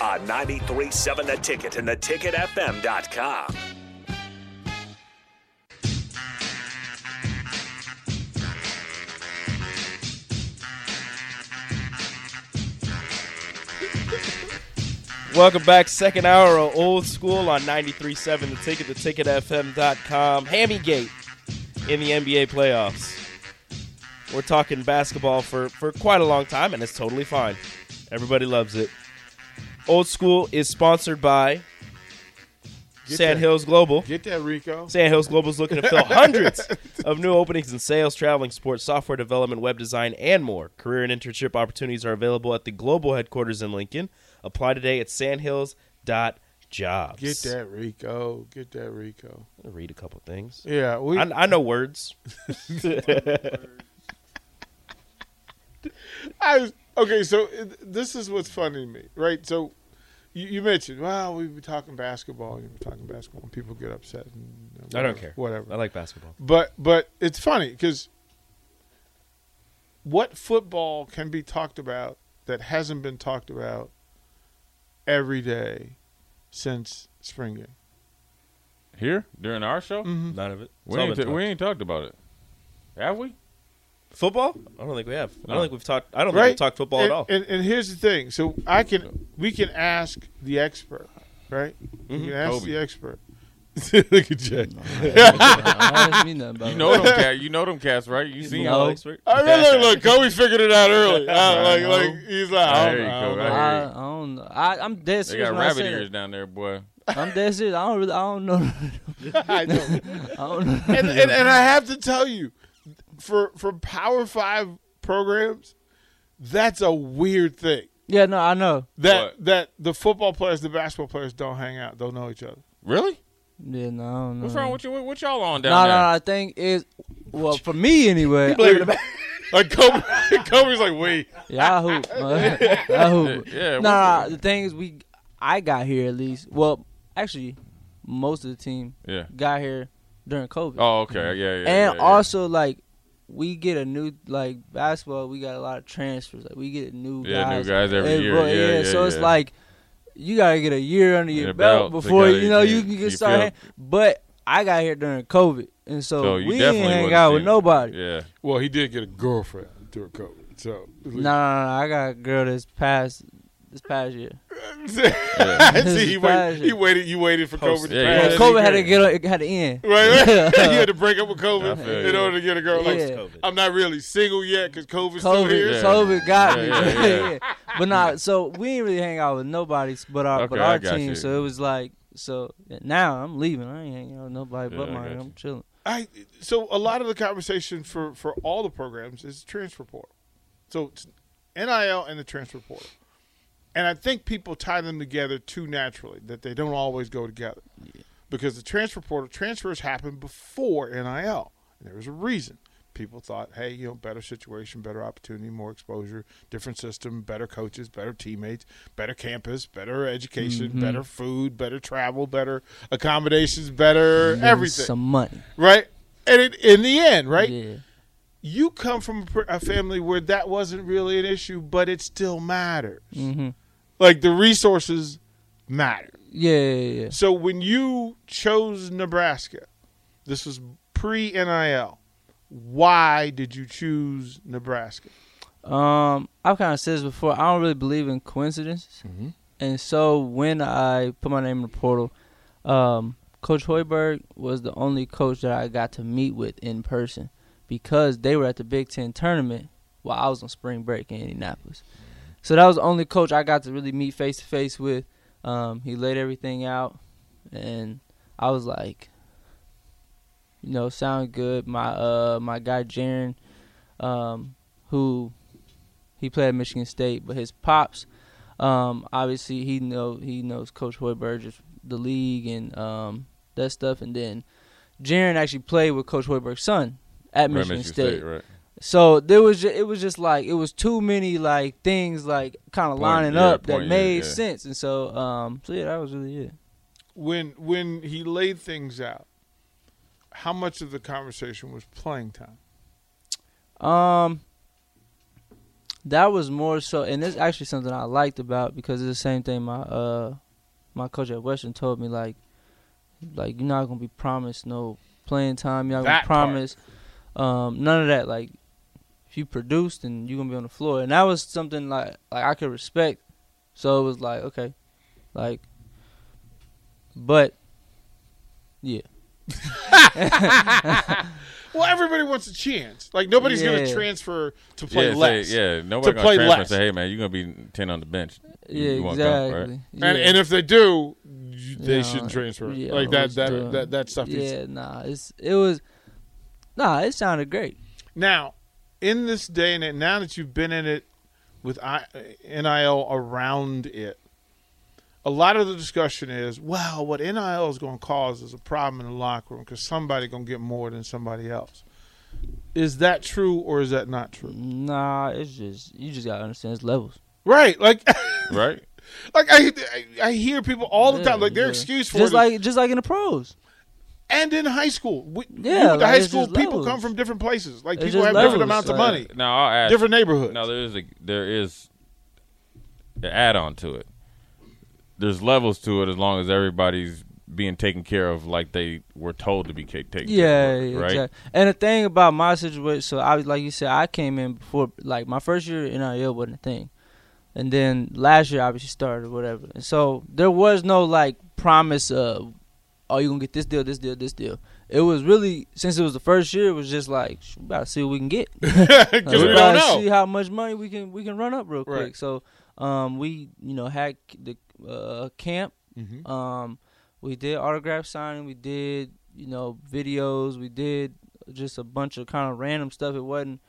On 93.7 The Ticket and theticketfm.com. Welcome back, second hour of Old School on 93.7 The Ticket, theticketfm.com. Hammy Gate in the NBA playoffs. We're talking basketball for, for quite a long time, and it's totally fine. Everybody loves it. Old School is sponsored by Get Sand that- Hills Global. Get that, Rico. Sandhills Global is looking to fill hundreds of new openings in sales, traveling, sports, software development, web design, and more. Career and internship opportunities are available at the global headquarters in Lincoln. Apply today at sandhills.jobs. Get that, Rico. Get that, Rico. I'm gonna read a couple things. Yeah, we. I, I know words. I was, okay, so uh, this is what's funny to me, right? So you, you mentioned, well, we were talking basketball, you were talking basketball, and people get upset. And, you know, I don't care. Whatever. I like basketball. But but it's funny because what football can be talked about that hasn't been talked about every day since spring game? Here during our show, mm-hmm. None of it. We ain't t- we ain't talked about it, have we? Football. I don't think we have. I don't think we've talked. I don't right? think we've talked football and, at all. And, and here's the thing: so I can, we can ask the expert, right? We can ask Kobe. the expert. Look at Jay. I don't mean nothing about You know them cats. You know them cats, right? You seen No. them? expert. I mean, look, look, Kobe figured it out early. Uh, like, know. like he's like, I don't, you I go. don't know. I I, hear I don't know. I, I'm dead They got rabbit ears down there, boy. I'm dead serious. I don't really. I don't know. I know. I don't know. and, and and I have to tell you, for for Power Five programs, that's a weird thing. yeah, no, I know. That What? that the football players, the basketball players don't hang out, don't know each other. Really? Yeah, no, I. What's wrong with you? What, what y'all on down No, no, there? no. I think is well for me anyway. Like, like Kobe, Kobe's like, wait, Yeah, I hoop. man. I hoop. Yeah, no, what no, the thing is, we, I got here at least. Well, actually, most of the team Yeah. got here during COVID. Oh, okay. Yeah, yeah. and yeah, yeah. also like we get a new like basketball. We got a lot of transfers. Like we get new Yeah, new guys. guys every every- year. Yeah, yeah, so it's like you gotta get a year under your Your belt, belt before gotta- you know you yeah, can you get started. feel- But I got here during COVID, and so, So we didn't hang out with nobody. Yeah. well, he did get a girlfriend during COVID, so No, no, no, no. I got a girl this past this past year. See, he, This waited, he waited. You waited for Post- COVID. to Yeah, pass. yeah. COVID had to get it had to end. right. you had to break up with I COVID in you. order to get a girl. Like, Yeah. COVID. I'm not really single yet because COVID's still COVID, here. Yeah. COVID got me. Yeah, yeah, yeah. But not so we didn't really hang out with nobody but our but Okay, I our team. you. So it was like so now I'm leaving. I ain't hanging out with nobody Yeah, but I mine. got. I'm chilling. I so a lot of the conversation for for all the programs is transfer portal. So it's NIL and the transfer portal. And I think people tie them together too naturally that they don't always go together. Because the transfer portal transfers happen before NIL. And there was a reason. People thought, hey, you know, better situation, better opportunity, more exposure, different system, better coaches, better teammates, better campus, better education, Mm-hmm. better food, better travel, better accommodations, better Then everything Some money. right? And it, in the end, right? Yeah. You come from a, a family where that wasn't really an issue, but it still matters. Mm-hmm. Like the resources matter. Yeah, yeah, yeah. So when you chose Nebraska, this was pre NIL. Why did you choose Nebraska? Um, I've kind of said this before. I don't really believe in coincidences. Mhm. And so when I put my name in the portal, um, Coach Hoiberg was the only coach that I got to meet with in person because they were at the Big Ten tournament while I was on spring break in Indianapolis. So that was the only coach I got to really meet face to face with. Um, he laid everything out, and I was like, you know, sound good. My uh my guy Jaron, um, who he played at Michigan State, but his pops, um, obviously he know he knows Coach Hoiberg, just the league and um that stuff, and then Jaron actually played with Coach Hoiberg's son at Right, Michigan, State. right? So there was ju- it was just like it was too many like things like kind of lining yeah, up that point, yeah, made yeah. sense, and so um so yeah that was really it. When when he laid things out, how much of the conversation was playing time? Um, that was more so, and it's actually something I liked about because it's the same thing my uh my coach at Western told me like like you're not gonna be promised no playing time, you're not That gonna part. promise um none of that. Like if you produce, then you're gonna be on the floor, and that was something like like I could respect. So it was like okay, like, but yeah. Well, everybody wants a chance. Like nobody's gonna transfer to play yeah, less. Say, yeah, nobody To gonna play transfer less. and say, "Hey, man, you're gonna be ten on the bench." Yeah, you wanna come, right? exactly. And and if they do, they Yeah, shouldn't transfer. yeah, like that what's that, that that stuff. is- Yeah, nah, it's it was, nah, it sounded great. Now, in this day and age, now that you've been in it with I, NIL around it, a lot of the discussion is, well, what NIL is going to cause is a problem in the locker room because somebody going to get more than somebody else. Is that true or is that not true? Nah, it's just you just gotta understand its levels. Right, like, Right? like I, I I hear people all the Yeah, time, like their yeah. excuse for just it, is- like just like in the pros. And in high school, we, Yeah, you went to like, high school, people levels. come from different places. Like It's people just have different levels, amounts of like- money, Now I'll add different neighborhoods. Now there is a there is an add on to it. There's levels to it as long as everybody's being taken care of like they were told to be ca- taken Yeah, care of, right? exactly. And the thing about my situation, so I was like you said, I came in before like my first year in NIL wasn't a thing, and then last year I obviously started or whatever, and so there was no like promise of, oh you gonna get this deal, this deal, this deal. It was really since it was the first year, it was just like we gotta see what we can get. Like, we don't know. see how much money we can we can run up real quick. Right. So um we you know had the uh, camp Mhm. um, we did autograph signing. We did, you know, videos. We did just a bunch of kind of random stuff. It wasn't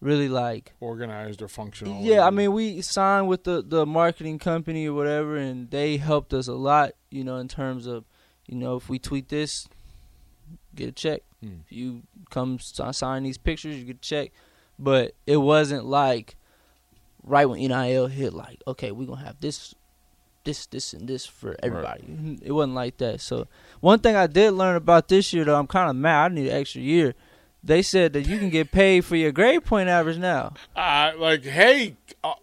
really like, Organized or functional. yeah. I mean, we signed with the the marketing company or whatever, and they helped us a lot. You know, in terms of, you know, if we tweet this, get a check. Hmm. If you come sign these pictures, you get a check. But it wasn't like right when NIL hit, like, okay, we're gonna have this this, this, and this for everybody. It wasn't like that. So one thing I did learn about this year, though, I'm kind of mad. I need an extra year. They said that you can get paid for your grade point average now. uh, like, hey, uh,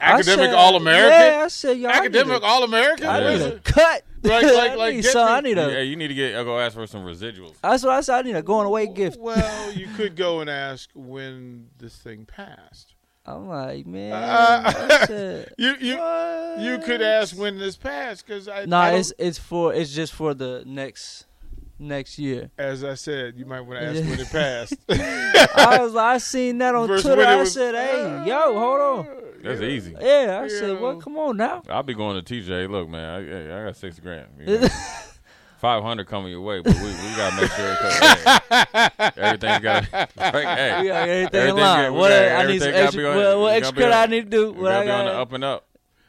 academic All American, Yeah, I said, yo, academic All American. I need a cut. Like- like- like, I need get some- me- I need a. Yeah, you need to get uh, go ask for some residuals. That's what I said. I need a going away gift. Well, you could go and ask when this thing passed. I'm like, man. Uh, I said, You you you could ask when this passed because I. Nah, it's it's for it's just for the next next year. as I said, you might want to ask when it passed. I was like, I seen that on Versus Twitter. I was- said, hey, yo, hold on. That's easy. Yeah, I said, Yeah. well, come on now. I'll be going to TJ. Look, man, I, I got six grand. You know, Five hundred coming your way, but we, we gotta make sure 'cause, hey, everything's got right. Hey, We got everything in Everything line. What got- I need some gotta extra. on- What, what extra credit on- I need to do? we What I gotta be on the up and up.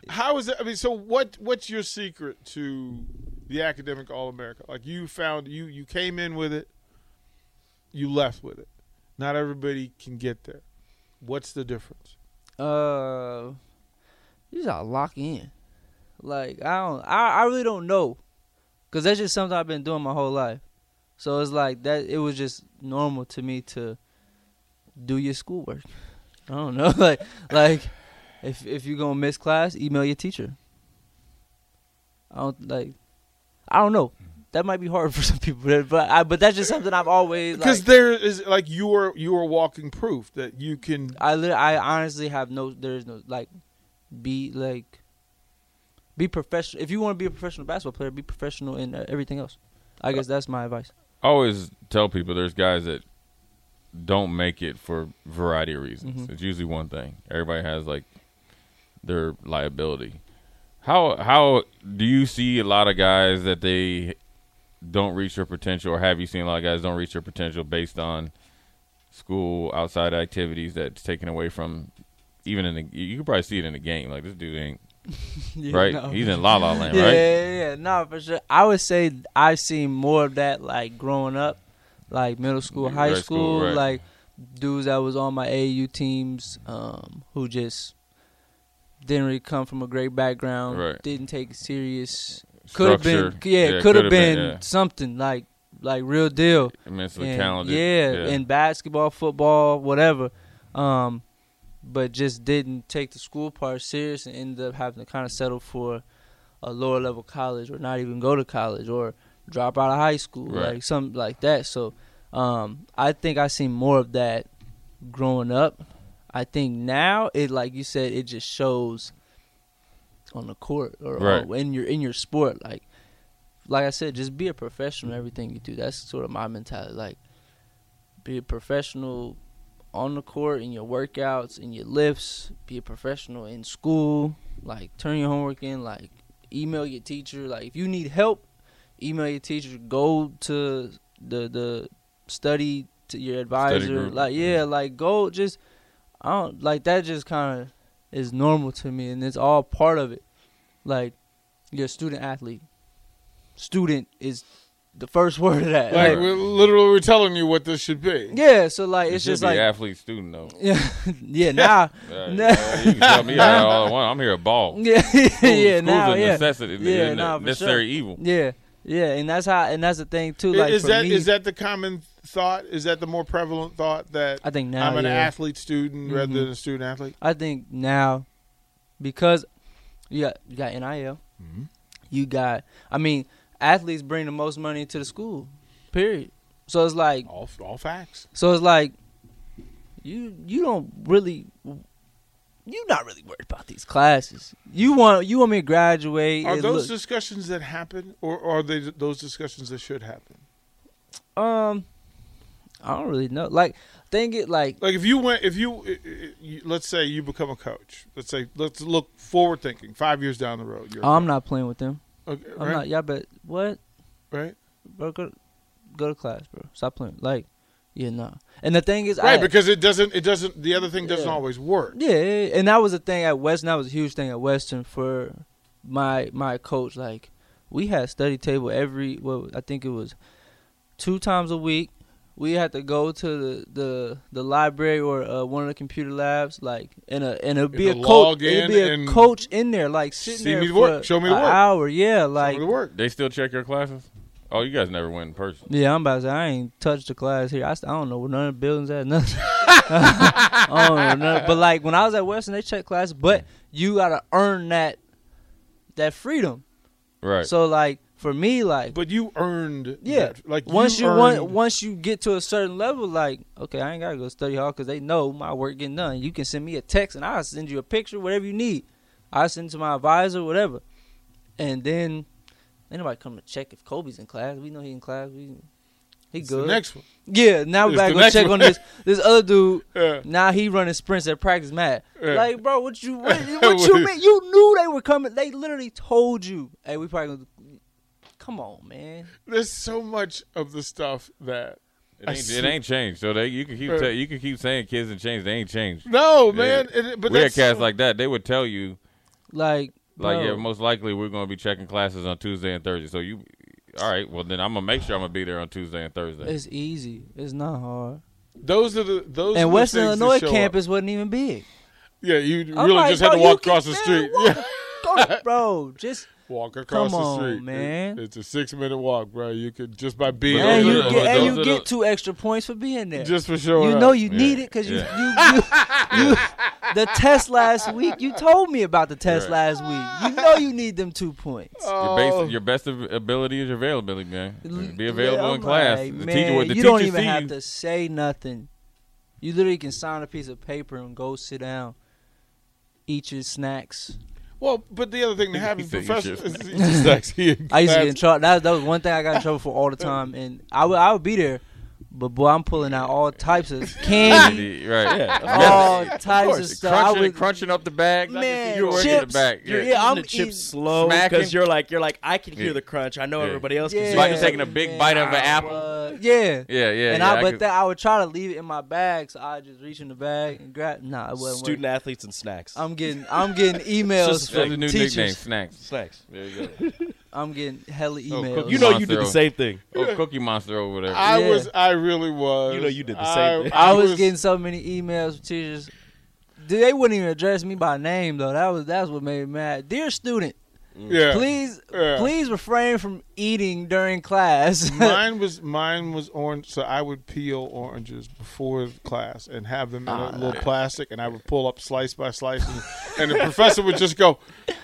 How is it? I mean, so what? What's your secret to the academic All America? Like you found you you came in with it, you left with it. Not everybody can get there. What's the difference? Uh, you just gotta lock in. Like I don't, I, I really don't know, cause that's just something I've been doing my whole life. So it's like that. It was just normal to me to do your schoolwork. I don't know, like like if if you're gonna miss class, email your teacher. I don't like. I don't know. That might be hard for some people, but but, I, but that's just something I've always Because like. there is like you are you are walking proof that you can. I lit- I honestly have no. There is no like, be like. be professional. If you want to be a professional basketball player, be professional in uh, everything else. I guess that's my advice. I always tell people there's guys that don't make it for a variety of reasons. Mhm. It's usually one thing. Everybody has like their liability. How how do you see a lot of guys that they don't reach their potential, or have you seen a lot of guys don't reach their potential based on school outside activities that's taken away from even in the you can probably see it in the game. Like this dude ain't Yeah, right. no. He's in La La Land, yeah, right? Yeah, yeah, no, for sure. I would say I've seen more of that like growing up, like middle school, high school, school, right. like dudes that was on my AAU teams, um, who just didn't really come from a great background, Right. didn't take it serious. Could have been, yeah, Yeah, could have been, been, yeah. something like like real deal. Immensely And, talented. Yeah, Yeah. in basketball, football, whatever. Um, but just didn't take the school part serious and ended up having to kind of settle for a lower level college or not even go to college or drop out of high school, Right. like something like that. So um, I think I seen more of that growing up. I think now it, like you said, it just shows on the court or, Right. in your in your sport. Like, like I said, just be a professional in everything you do. That's sort of my mentality. Like, be a professional on the court in your workouts, in your lifts. Be a professional in school. Like, turn your homework in. Like, email your teacher. Like, if you need help, email your teacher. Go to the the study to your advisor. Like, mm-hmm. yeah, like go just. I don't like that. Just kind of is normal to me, and it's all part of it. Like, you're a student athlete. Student is the first word of that. Like Like, we're literally we're telling you what this should be. yeah, so like It it's just be like athlete student though. yeah, yeah. Now, Yeah, Nah. yeah, you can tell me I all I want. I'm here to ball. yeah, School- yeah. Now, a yeah, necessity, yeah, a nah, necessary sure. evil. yeah, yeah. And that's how, and that's the thing too. Like is for that me, is that the common thought? Is that the more prevalent thought that I think now, I'm an yeah. athlete student rather Mhm. than a student athlete? I think now, because you got you got NIL, Mm-hmm. you got. I mean, athletes bring the most money to the school. Period. So it's like All all facts. So it's like you you don't really you're not really worried about these classes. You want you want me to graduate. Are those look- discussions that happen, or are they those discussions that should happen? um I don't really know. Like think it like Like if you went, if you, you let's say you become a coach. Let's say let's look forward thinking, five years down the road. You're I'm not playing with them. Okay, I'm right, not. Y'all bet what? right, Bro, go go to class, bro. Stop playing. Like yeah, no. And the thing is, right. I, because it doesn't. It doesn't. The other thing doesn't Yeah. always work. Yeah, yeah, yeah. and that was a thing at Western. That was a huge thing at Western for my my coach. Like we had study table every. Well, I think it was two times a week. We had to go to the the, the library or uh, one of the computer labs. Like and a and it'd be a coach. It'd in be a coach in there, like sitting see there me the for work. Show me the an work. hour. Yeah, Some like of the work. They still check your classes? Oh, you guys never went in person. yeah. I'm about to say I ain't touched the class here. I, st- I don't know where none of the buildings at. Nothing. I don't know nothing. But like when I was at Western, they checked classes. But you gotta earn that that freedom. Right. So like for me, like But you earned. yeah, that. Like once you, you want, earned, once you get to a certain level, like okay, I ain't gotta go study hard because they know my work getting done. You can send me a text and I'll send you a picture, whatever you need. I send to my advisor, whatever, and then ain't nobody come to check if Kobe's in class. We know he in class. We he It's the good. next one. Yeah, now we gotta go check one. on this this other dude. Yeah. Now he running sprints at practice mat. Yeah. Like, bro, what you what, what you mean? You knew they were coming. They literally told you. Hey, we probably gonna come on, man. There's so much of the stuff that. it, ain't, see- it ain't changed. So they you can keep Uh, ta- you can keep saying kids and change. They ain't changed. No, Yeah. man. It, but we had that's cats like that. They would tell you Like, like bro, yeah, most likely we're gonna be checking classes on Tuesday and Thursday. So you, all right, well then I'm gonna make sure I'm gonna be there on Tuesday and Thursday. it's easy. It's not hard. those are the those. And the Western things Illinois show campus wasn't even big. Yeah, you really like, just had to walk across the street. walk- Yeah. Go bro. Just Walk across Come the on, street, It- man. it's a six minute walk, bro. You could just by being But and you are the- get and you are get the- two extra points for being there. just for showing you up. know you Yeah, need it because you, yeah. you, you, you the test last week. You told me about the test Right. last week. You know you need them two points. Your, Oh. base, your best av- ability is your availability, man. Be available I'm in class. like, the man, teacher, what the you teacher don't even see have to say nothing. You literally can sign a piece of paper and go sit down, eat your snacks. Well, but the other thing that happens, said you professor, should. is he just like, he- I used to get in trouble. That, that was one thing I got in trouble for all the time, and I would I would be there, but boy, I'm pulling out all types of candy, right. Yeah. all Of types course, of stuff. I crunching, would, crunching up the bag. man, you were working chips. the back. You're- Yeah. yeah, I'm the eating- chips slow because you're like you're like I can hear Yeah. the crunch. I know Yeah. everybody else Yeah. can. It's like hear taking a big bite of an apple. Yeah, Yeah, yeah, and yeah. I, but could- then I would try to leave it in my bag, so I just reach in the bag and grab. Nah, it wasn't. Student working. athletes and snacks. I'm getting I'm getting emails just from a new teachers. nickname, snacks. snacks. There you go. I'm getting hella Oh, emails. cookie You know you did the same thing. Oh, Cookie Monster over there. I Yeah. was, I really was. You know you did the I- same thing. I was getting so many emails from teachers. Dude, They wouldn't even address me by name though. That was that's what made me mad. Dear student, Mm. yeah. please Yeah. please refrain from eating during class. mine was mine was orange, so I would peel oranges before class and have them in a ah, little plastic, and I would pull up slice by slice, and, and the professor would just go,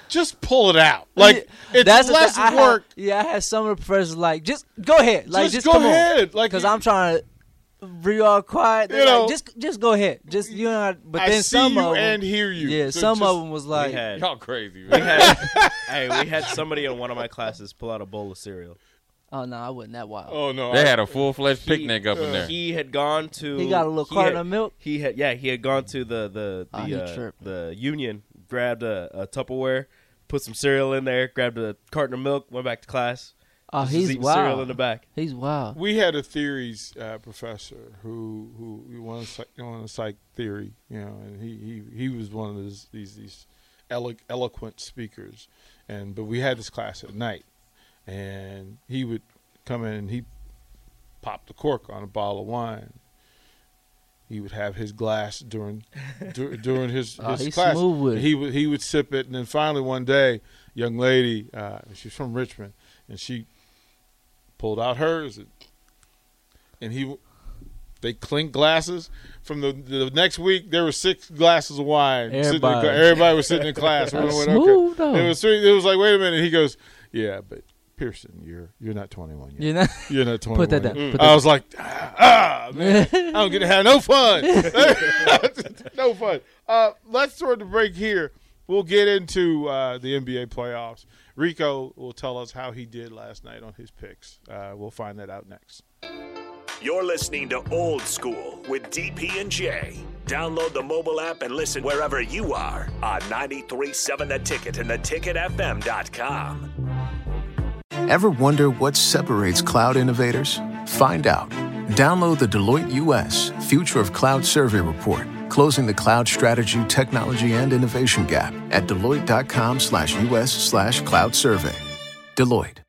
"Just pull it out." Like it's That's the less thing. I had- work. yeah, I had some of the professors like, just go ahead, like just, just, go come ahead, like because I'm trying to be all quiet. They're You know, like, just just go ahead, just you know. But I then see some you of them, and hear you. yeah, So some just- of them was like, had, Y'all crazy, we man. had hey, we had somebody in one of my classes pull out a bowl of cereal. oh no, I wasn't that wild. Oh no, They I- had a full fledged picnic up in there. He had gone to. He got a little carton had- of milk? He had yeah. He had gone to the the Oh, the uh, the union, grabbed a, a Tupperware, put some cereal in there, grabbed a carton of milk, went back to class. Oh, just he's eating cereal wild. in the back. He's wild. We had a theories uh, professor who who he wanted psych, wanted psych theory, you know, and he he, he was one of these these these elo- eloquent speakers, and but we had this class at night, and he would come in and he popped the cork on a bottle of wine. He would have his glass during dur- during his, Oh, his he's class. with it. He would he would sip it, and then finally one day, young lady, uh, she's from Richmond, and she pulled out hers, and, and he they clinked glasses. From the the next week, there were six glasses of wine. sitting in Everybody. was sitting in class. We went, smooth, though. It was three, it was like, wait a minute. He goes, yeah, but Pearson, you're you're not 21 yet. You know, You're not 21. put that down. yet." Put I that was like, ah, man, I don't get to have no fun. no fun. Uh, let's throw the break here. We'll get into uh, the NBA playoffs. Rico will tell us how he did last night on his picks. Uh, we'll find that out next. You're listening to Old School with DP and J. Download the mobile app and listen wherever you are on 93.7 The Ticket and theticketfm.com. Ever wonder what separates cloud innovators? Find out. Download the Deloitte US Future of Cloud Survey Report, closing the cloud strategy, technology, and innovation gap at deloitte.com slash US slash cloud survey. Deloitte,